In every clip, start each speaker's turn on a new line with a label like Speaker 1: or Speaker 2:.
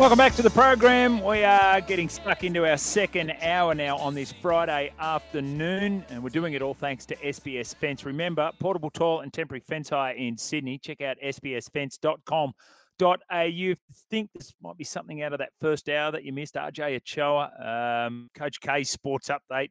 Speaker 1: Welcome back to the program. We are getting stuck into our second hour now on this Friday afternoon, and we're doing it all thanks to SBS Fence. Remember, portable tall and temporary fence hire in Sydney. Check out sbsfence.com.au. You think this might be something out of that first hour that you missed, RJ Ochoa, um, Coach K Sports Update.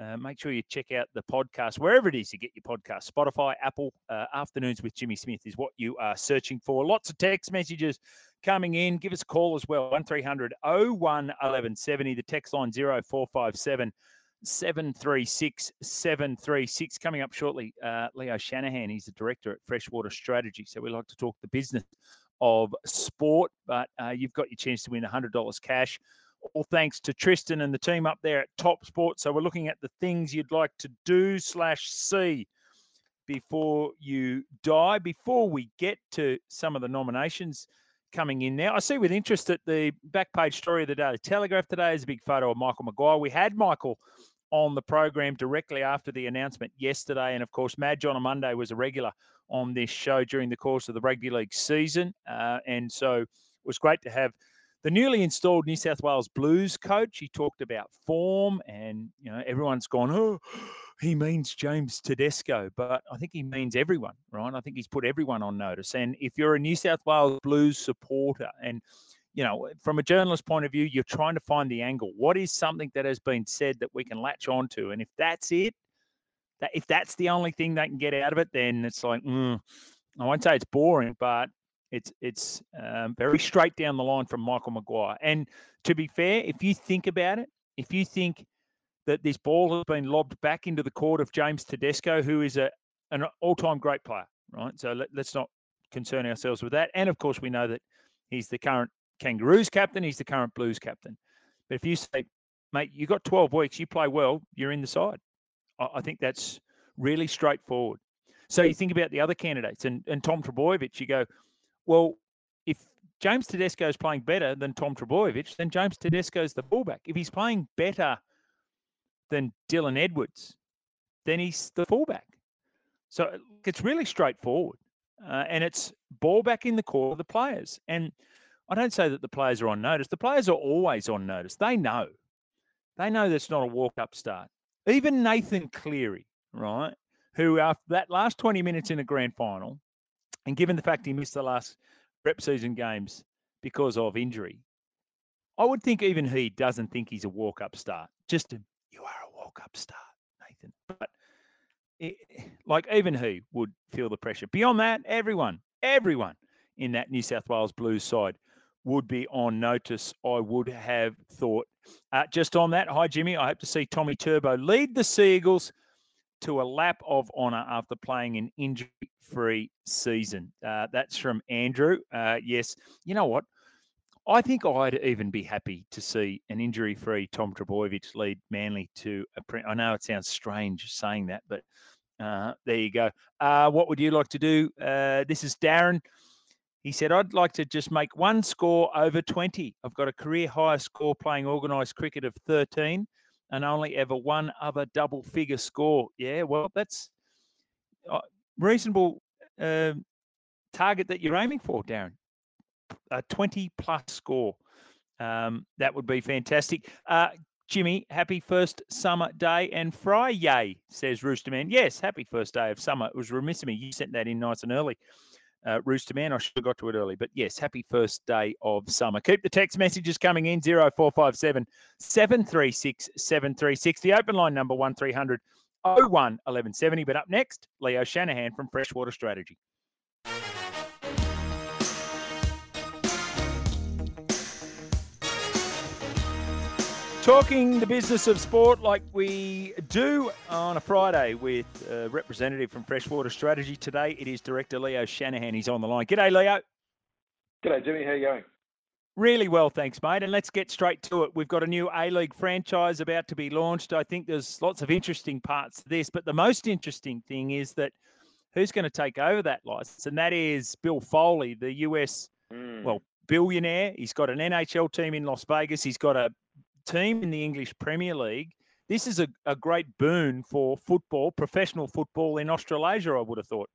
Speaker 1: Uh, make sure you check out the podcast wherever it is you get your podcast. Spotify, Apple, uh, Afternoons with Jimmy Smith is what you are searching for. Lots of text messages coming in. Give us a call as well 1300 01 1170. The text line 0457 736 736. Coming up shortly, uh, Leo Shanahan. He's the director at Freshwater Strategy. So we like to talk the business of sport, but uh, you've got your chance to win $100 cash all thanks to Tristan and the team up there at Top Sport. So we're looking at the things you'd like to do slash see before you die. Before we get to some of the nominations coming in now, I see with interest that the back page story of the Daily Telegraph today is a big photo of Michael Maguire. We had Michael on the program directly after the announcement yesterday, and of course, Madge on a Monday was a regular on this show during the course of the rugby league season, uh, and so it was great to have the newly installed New South Wales Blues coach. He talked about form, and you know everyone's gone, oh, he means James Tedesco, but I think he means everyone, right? I think he's put everyone on notice. And if you're a New South Wales Blues supporter, and you know, from a journalist point of view, you're trying to find the angle. What is something that has been said that we can latch onto? And if that's it, that if that's the only thing they can get out of it, then it's like, mm, I won't say it's boring, but it's it's um, very straight down the line from Michael Maguire. And to be fair, if you think about it, if you think that this ball has been lobbed back into the court of James Tedesco, who is a an all-time great player, right? So let, us not concern ourselves with that. And of course, we know that he's the current Kangaroos captain. He's the current Blues captain. But if you say, mate, you got 12 weeks, you play well, you're in the side. I, I think that's really straightforward. So you think about the other candidates and, and Tom Trbojevic, you go, well, if James Tedesco is playing better than Tom Trbojevic, then James Tedesco is the fullback. If he's playing better than Dylan Edwards, then he's the fullback. So it's really straightforward. Uh, and it's ball back in the core of the players. And I don't say that the players are on notice. The players are always on notice. They know. They know that's not a walk up start. Even Nathan Cleary, right, who after that last 20 minutes in a grand final and given the fact he missed the last prep season games because of injury, I would think even he doesn't think he's a walk up start. Just a, you are a walk up start, Nathan. But it, like even he would feel the pressure. Beyond that, everyone, everyone in that New South Wales Blues side would be on notice. I would have thought. Uh, just on that, hi Jimmy. I hope to see Tommy Turbo lead the Seagulls to a lap of honour after playing an injury free season. Uh, that's from Andrew. Uh, yes, you know what? I think I'd even be happy to see an injury free Tom Trbojevic lead Manly to a. Pre- I know it sounds strange saying that, but uh, there you go. Uh, what would you like to do? Uh, this is Darren. He said, I'd like to just make one score over 20. I've got a career high score playing organised cricket of 13 and only ever one other double figure score. Yeah, well, that's a reasonable uh, target that you're aiming for, Darren. A 20 plus score. Um, that would be fantastic. Uh, Jimmy, happy first summer day and fry, yay, says Rooster Man. Yes, happy first day of summer. It was remiss of me. You sent that in nice and early, uh, Rooster Man. I should have got to it early. But yes, happy first day of summer. Keep the text messages coming in 0457 736 736. The open line number 1300 01 1170. But up next, Leo Shanahan from Freshwater Strategy. Talking the business of sport like we do on a Friday with a representative from Freshwater Strategy. Today it is Director Leo Shanahan. He's on the line. G'day, Leo.
Speaker 2: G'day, Jimmy. How are you going?
Speaker 1: Really well, thanks, mate. And let's get straight to it. We've got a new A League franchise about to be launched. I think there's lots of interesting parts to this, but the most interesting thing is that who's going to take over that license? And that is Bill Foley, the US, mm. well, billionaire. He's got an NHL team in Las Vegas. He's got a team in the English Premier League. This is a, a great boon for football, professional football in Australasia, I would have thought.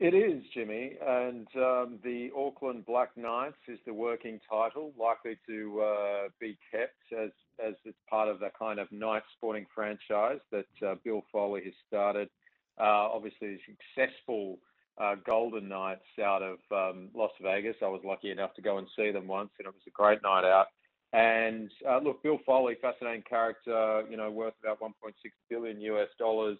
Speaker 2: It is, Jimmy, and um, the Auckland Black Knights is the working title, likely to uh, be kept as as it's part of the kind of Knight sporting franchise that uh, Bill Foley has started. Uh, obviously, successful uh, Golden Knights out of um, Las Vegas. I was lucky enough to go and see them once, and it was a great night out. And uh, look, Bill Foley, fascinating character, you know, worth about 1.6 billion US dollars,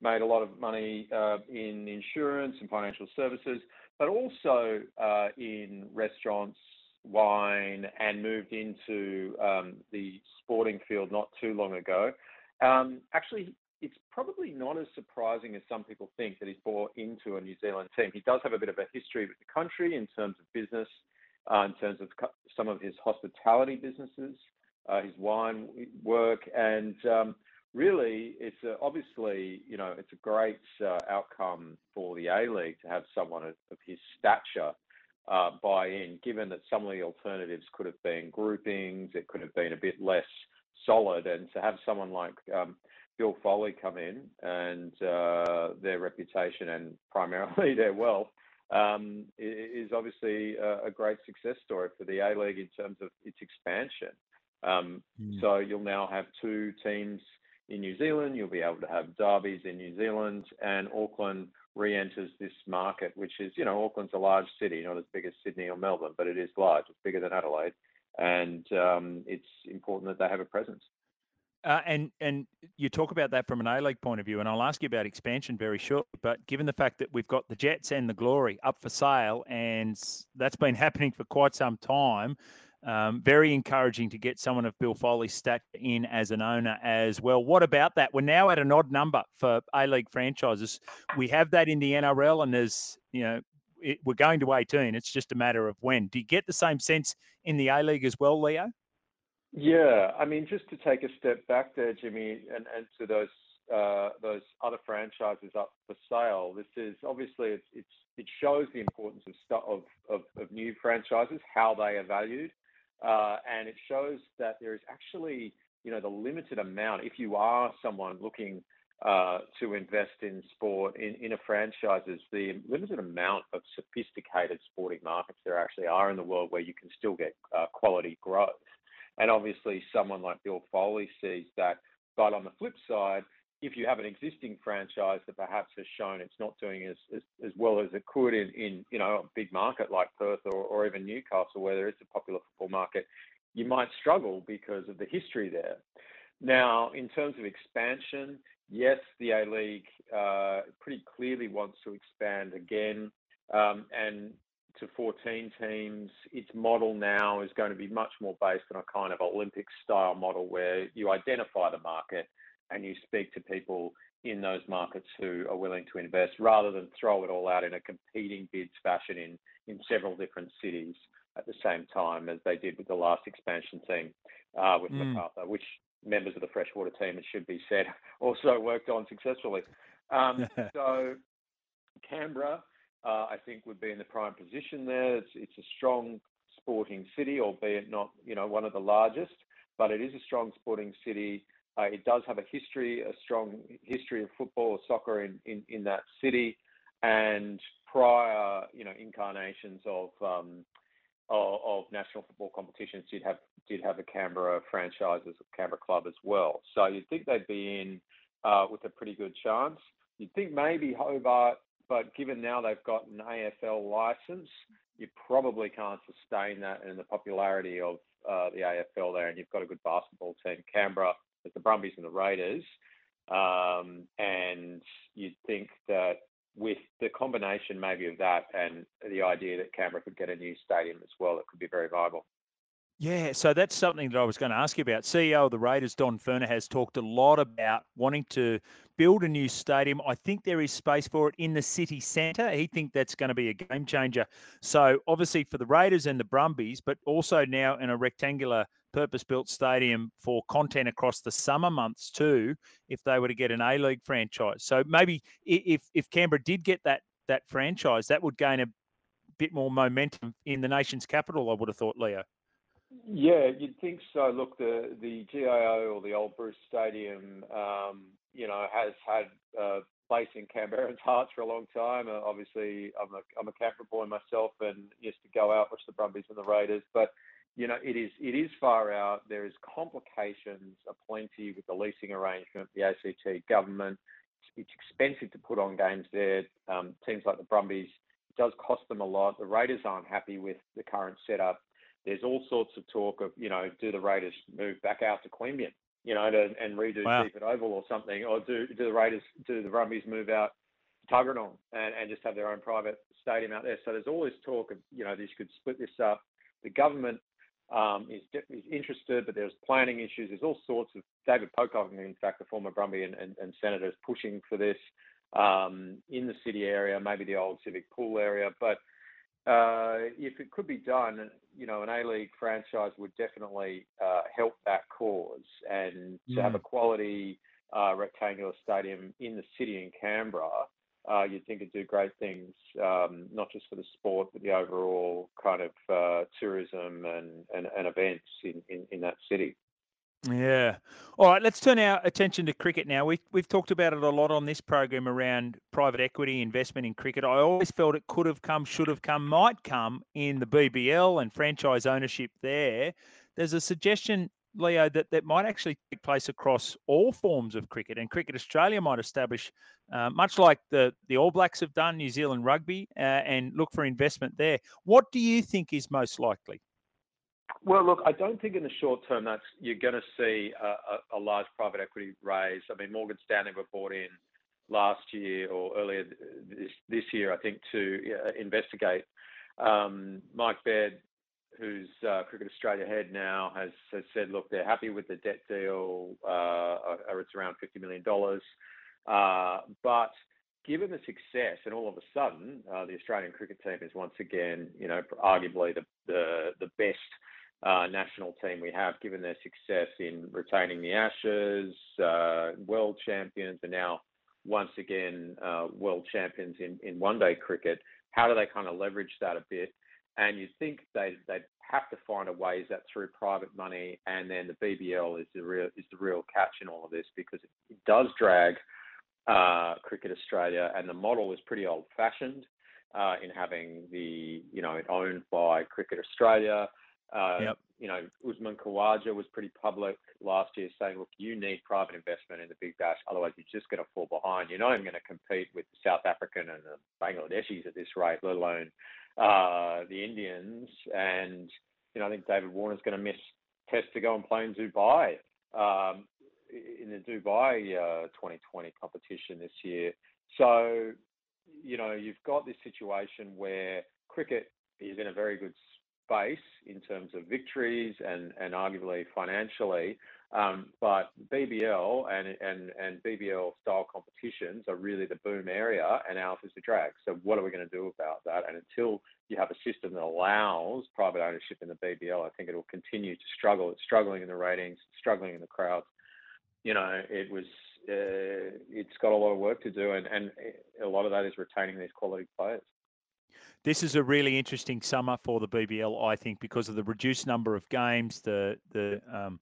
Speaker 2: made a lot of money uh, in insurance and financial services, but also uh, in restaurants, wine, and moved into um, the sporting field not too long ago. Um, actually, it's probably not as surprising as some people think that he's bought into a New Zealand team. He does have a bit of a history with the country in terms of business uh, in terms of some of his hospitality businesses, uh, his wine work, and um, really, it's a, obviously you know it's a great uh, outcome for the A League to have someone of, of his stature uh, buy in, given that some of the alternatives could have been groupings, it could have been a bit less solid, and to have someone like um, Bill Foley come in and uh, their reputation and primarily their wealth um, is obviously a, a, great success story for the A League in terms of its expansion. Um, mm. So you'll now have two teams in New Zealand. You'll be able to have derbies in New Zealand, and Auckland re-enters this market, which is, you know, Auckland's a large city, not as big as Sydney or Melbourne, but it is large. It's bigger than Adelaide, and um, it's important that they have a presence.
Speaker 1: Uh, and and you talk about that from an A League point of view, and I'll ask you about expansion very shortly. But given the fact that we've got the Jets and the Glory up for sale, and that's been happening for quite some time, um, very encouraging to get someone of Bill Foley's stature in as an owner as well. What about that? We're now at an odd number for A League franchises. We have that in the NRL, and there's you know it, we're going to 18. It's just a matter of when. Do you get the same sense in the A League as well, Leo?
Speaker 2: Yeah, I mean, just to take a step back there, Jimmy, and, and to those uh, those other franchises up for sale. This is obviously it's, it's it shows the importance of, of, of of new franchises, how they are valued, uh, and it shows that there is actually you know the limited amount. If you are someone looking uh, to invest in sport in, in a franchises, the limited amount of sophisticated sporting markets there actually are in the world where you can still get uh, quality growth. And obviously, someone like Bill Foley sees that. But on the flip side, if you have an existing franchise that perhaps has shown it's not doing as, as, as well as it could in, in you know a big market like Perth or, or even Newcastle, where there is a popular football market, you might struggle because of the history there. Now, in terms of expansion, yes, the A League uh, pretty clearly wants to expand again, um, and to 14 teams. Its model now is going to be much more based on a kind of Olympic style model where you identify the market and you speak to people in those markets who are willing to invest rather than throw it all out in a competing bids fashion in, in several different cities at the same time as they did with the last expansion team uh, with mm. Macarthur, which members of the freshwater team, it should be said, also worked on successfully. Um, so Canberra uh, I think would be in the prime position there. It's, it's a strong sporting city, albeit not you know one of the largest, but it is a strong sporting city. Uh, it does have a history, a strong history of football or soccer in, in, in that city, and prior you know incarnations of um, of, of, national football competitions did have did have a Canberra franchise as a Canberra club as well. So you'd think they'd be in uh, with a pretty good chance. You'd think maybe Hobart, but given now they've got an AFL license, you probably can't sustain that in the popularity of uh, the AFL there, and you've got a good basketball team. Canberra, with the Brumbies and the Raiders, um, and you'd think that with the combination maybe of that and the idea that Canberra could get a new stadium as well, it could be very viable.
Speaker 1: Yeah, so that's something that I was going to ask you about. CEO of the Raiders, Don Furner, has talked a lot about wanting to build a new stadium. I think there is space for it in the city centre. He thinks that's going to be a game changer. So obviously for the Raiders and the Brumbies, but also now in a rectangular purpose-built stadium for content across the summer months too. If they were to get an A League franchise, so maybe if if Canberra did get that that franchise, that would gain a bit more momentum in the nation's capital. I would have thought, Leo.
Speaker 2: Yeah, you'd think so. Look, the the GIO or the Old Bruce Stadium, um, you know, has had a place in Canberra's hearts for a long time. Uh, obviously, I'm a I'm a Canberra boy myself, and used to go out watch the Brumbies and the Raiders. But you know, it is it is far out. There is complications aplenty with the leasing arrangement, the ACT government. It's, expensive to put on games there. Um, teams like the Brumbies, it does cost them a lot. The Raiders aren't happy with the current setup there's all sorts of talk of, you know, do the Raiders move back out to Queanbeyan, you know, to, and redo wow. Seiffert Oval or something, or do do the Raiders, do the Brumbies move out to Tuggeranong and, and just have their own private stadium out there? So there's all this talk of, you know, this could split this up. The government um, is, is interested, but there's planning issues. There's all sorts of David Pocock, in fact, the former Brumby and, and, and senator, is pushing for this um, in the city area, maybe the old civic pool area, but uh, if it could be done, you know, an A League franchise would definitely uh, help that cause. And to have a mm. quality uh, rectangular stadium in the city in Canberra, uh, you'd think it'd do great things, um, not just for the sport, but the overall kind of uh, tourism and, and, and events in, in, in that city.
Speaker 1: Yeah. All right. Let's turn our attention to cricket now. We've we've talked about it a lot on this program around private equity investment in cricket. I always felt it could have come, should have come, might come in the BBL and franchise ownership there. There's a suggestion, Leo, that that might actually take place across all forms of cricket, and Cricket Australia might establish, uh, much like the the All Blacks have done, New Zealand Rugby, uh, and look for investment there. What do you think is most likely?
Speaker 2: Well, look, I don't think in the short term that's you're going to see a, a, a, large private equity raise. I mean, Morgan Stanley were bought in last year or earlier this, this year, I think, to uh, investigate. Um, Mike Baird, who's uh, Cricket Australia head now, has, has said, look, they're happy with the debt deal, uh, or it's around $50 million. Uh, but given the success, and all of a sudden, uh, the Australian cricket team is once again, you know, arguably the the, the best uh, national team we have, given their success in retaining the Ashes, uh, world champions, and now once again uh, world champions in, in one day cricket. How do they kind of leverage that a bit? And you think they they'd have to find a way is that through private money, and then the BBL is the real is the real catch in all of this because it, does drag uh, Cricket Australia, and the model is pretty old fashioned uh, in having the you know it owned by Cricket Australia uh, yep. You know, Usman Khawaja was pretty public last year saying, look, you need private investment in the Big Bash, otherwise you're just going to fall behind. You're not even going to compete with the South African and the Bangladeshis at this rate, let alone uh, the Indians. And, you know, I think David Warner's going to miss Test to go and play in Dubai. Um, in the Dubai uh, 2020 competition this year. So, you know, you've got this situation where cricket is in a very good space in terms of victories and, and arguably financially. Um, but BBL and, and, and BBL style competitions are really the boom area, and ours is the drag. So, what are we going to do about that? And until you have a system that allows private ownership in the BBL, I think it will continue to struggle. It's struggling in the ratings, struggling in the crowds. You know, it was uh, it's got a lot of work to do, and, and a lot of that is retaining these quality players.
Speaker 1: This is a really interesting summer for the BBL, I think, because of the reduced number of games, the the um,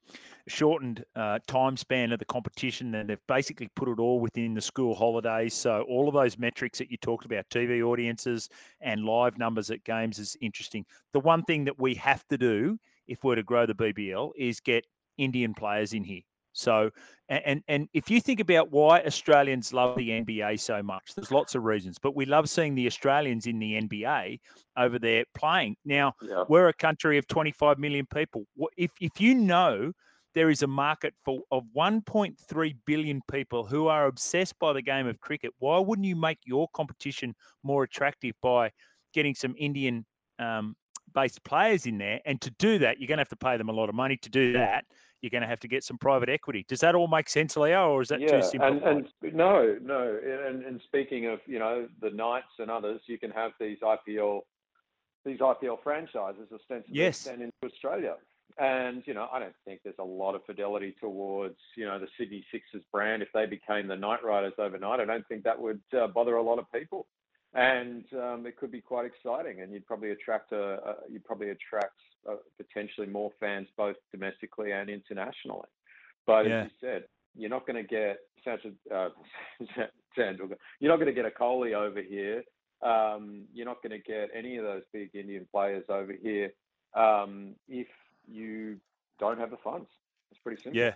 Speaker 1: shortened uh, time span of the competition, and they've basically put it all within the school holidays. So all of those metrics that you talked about, TV audiences and live numbers at games, is interesting. The one thing that we have to do if we're to grow the BBL, is get Indian players in here. So, and and if you think about why Australians love the NBA so much, there's lots of reasons, but we love seeing the Australians in the NBA over there playing. Now, yeah. we're a country of 25 million people. If if you know there is a market for of 1.3 billion people who are obsessed by the game of cricket, why wouldn't you make your competition more attractive by getting some Indian um, based players in there? And to do that, you're going to have to pay them a lot of money to do that you're going to have to get some private equity. Does that all make sense, Leo, or is that
Speaker 2: yeah,
Speaker 1: too simple?
Speaker 2: And, and no, no. And, and speaking of, you know, the Knights and others, you can have these IPL, these IPL franchises ostensibly yes. sent into Australia. And you know, I don't think there's a lot of fidelity towards you know the Sydney Sixers brand. If they became the Knight Riders overnight, I don't think that would uh, bother a lot of people and um, it could be quite exciting. And you'd probably attract a, a you'd probably attract uh, potentially more fans both domestically and internationally. But yeah. as you said, you're not going to get uh, you're not going to get a Kohli over here. Um, you're not going to get any of those big Indian players over here um, if you don't have the funds. It's pretty simple.
Speaker 1: Yeah,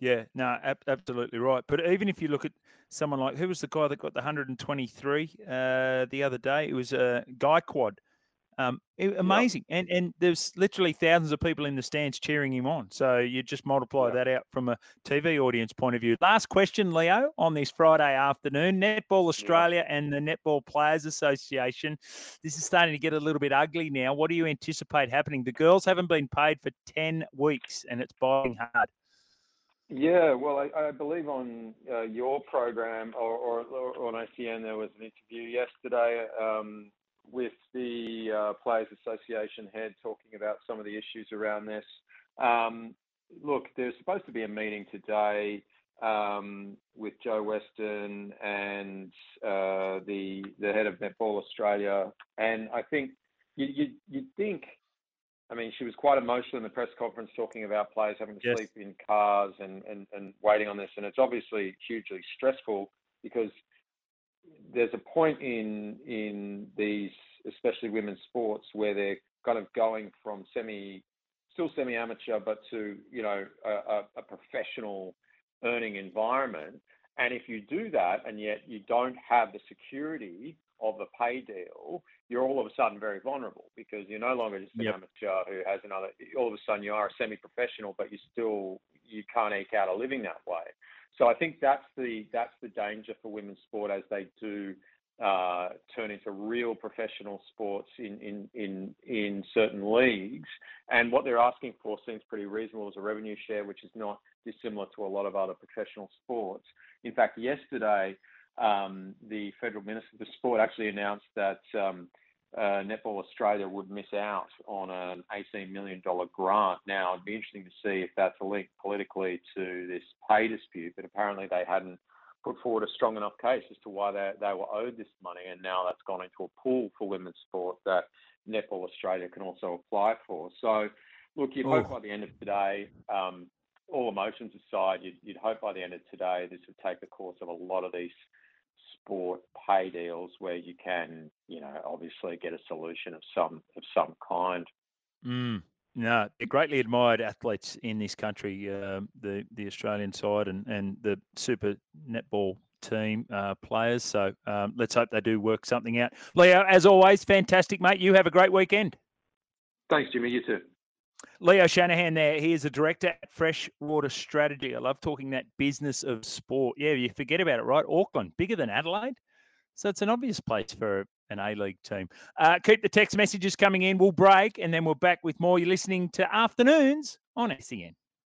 Speaker 1: yeah, no, ab- absolutely right. But even if you look at someone like who was the guy that got the 123 uh, the other day? It was uh, Gaikwad. Um, it, amazing, yep. and and there's literally thousands of people in the stands cheering him on. So you just multiply yep. that out from a TV audience point of view. Last question, Leo, on this Friday afternoon: Netball Australia yep. and the Netball Players Association. This is starting to get a little bit ugly now. What do you anticipate happening? The girls haven't been paid for ten weeks, and it's biting hard.
Speaker 2: Yeah, well, I, I believe on uh, your program or, or, or, on SEN there was an interview yesterday um, with the uh, Players Association head talking about some of the issues around this. Um, look, there's supposed to be a meeting today um, with Jo Weston and uh, the the head of Netball Australia, and I think you you you think I mean, she was quite emotional in the press conference talking about players having to yes. sleep in cars and, and, and waiting on this. And it's obviously hugely stressful because there's a point in in these, especially women's sports, where they're kind of going from semi, still semi-amateur, but to you know a, a professional earning environment. And if you do that, and yet you don't have the security of the pay deal, you're all of a sudden very vulnerable because you're no longer just an yep. amateur who has another. All of a sudden, you are a semi-professional, but you still you can't eke out a living that way. So I think that's the that's the danger for women's sport as they do uh, turn into real professional sports in, in in in certain leagues. And what they're asking for seems pretty reasonable as a revenue share, which is not dissimilar to a lot of other professional sports. In fact, yesterday um, the federal minister for sport actually announced that um, uh, Netball Australia would miss out on an $18 million grant. Now, it'd be interesting to see if that's linked politically to this pay dispute, but apparently they hadn't put forward a strong enough case as to why they, they were owed this money, and now that's gone into a pool for women's sport that Netball Australia can also apply for. So, look, you'd hope oh. by the end of today, um, all emotions aside, you'd, you'd hope by the end of today this would take the course of a lot of these sport pay deals where you can, you know, obviously get a solution of some of some kind.
Speaker 1: Mm. No, they're greatly admired athletes in this country, uh, the the Australian side and, and the super netball team uh, players. So um, let's hope they do work something out. Leo, as always, fantastic, mate. You have a great weekend.
Speaker 2: Thanks, Jimmy. You too.
Speaker 1: Leo Shanahan there. He is a director at Freshwater Strategy. I love talking that business of sport. Yeah, you forget about it, right? Auckland, bigger than Adelaide. So it's an obvious place for an A League team. Uh, keep the text messages coming in. We'll break and then we're back with more. You're listening to Afternoons on SEN.